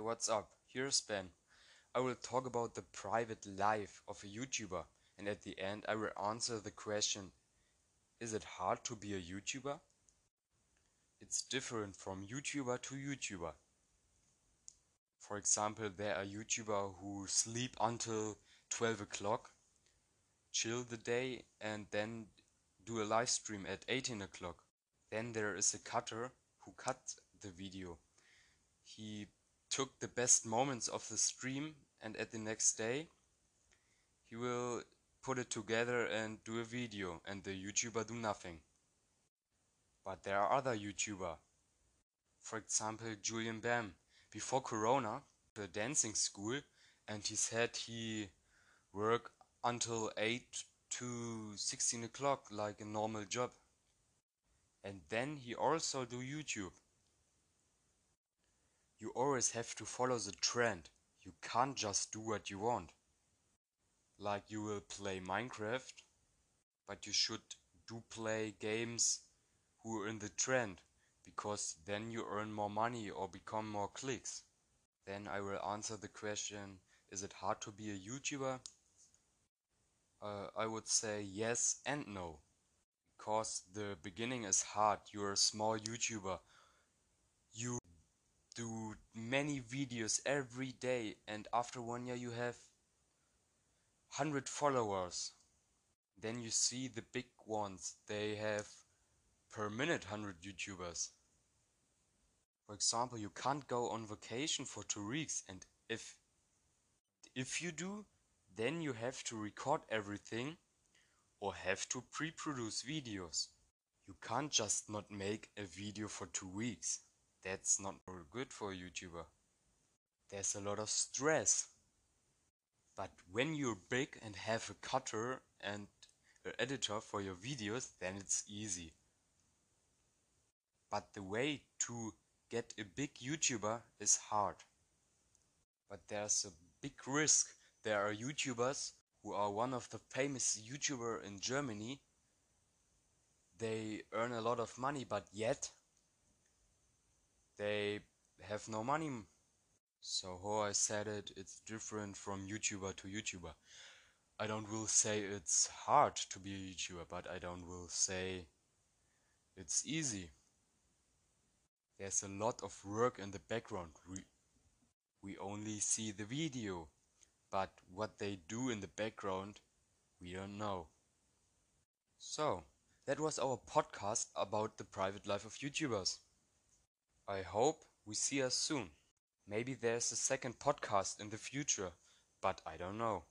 Hey, what's up? Here's Ben. I will talk about the private life of a YouTuber, and at the end, I will answer the question Is it hard to be a YouTuber? It's different from YouTuber to YouTuber. For example, there are YouTuber who sleep until 12 o'clock, chill the day, and then do a live stream at 18 o'clock. Then there is a cutter who cuts the video. He took the best moments of the stream and at the next day he will put it together and do a video and the YouTuber do nothing. But there are other YouTuber. For example, Julien Bam. Before Corona, the dancing school and he said he work until 8 to 16 o'clock like a normal job. And then he also do YouTube. You always have to follow the trend. You can't just do what you want. Like you will play Minecraft, but you should do play games who are in the trend because then you earn more money or become more clicks. Then I will answer the question, is it hard to be a YouTuber? Uh, I would say yes and no. Because the beginning is hard. You're a small YouTuber. Do many videos every day and after one year you have 100 followers. Then you see the big ones. They have per minute 100 YouTubers. For example, you can't go on vacation for two weeks and if if you do, then you have to record everything or have to pre-produce videos. You can't just not make a video for two weeks. That's not good for a YouTuber. There's a lot of stress. But when you're big and have a cutter and an editor for your videos, then it's easy. But the way to get a big YouTuber is hard. But there's a big risk. There are YouTubers who are one of the famous YouTuber in Germany. They earn a lot of money, but yet they have no money. So how I said it, it's different from YouTuber to YouTuber. I don't will say it's hard to be a YouTuber, but I don't will say it's easy. There's a lot of work in the background. We, we only see the video, but what they do in the background, we don't know. So, that was our podcast about the private life of YouTubers. I hope we see us soon. Maybe there's a second podcast in the future, but I don't know.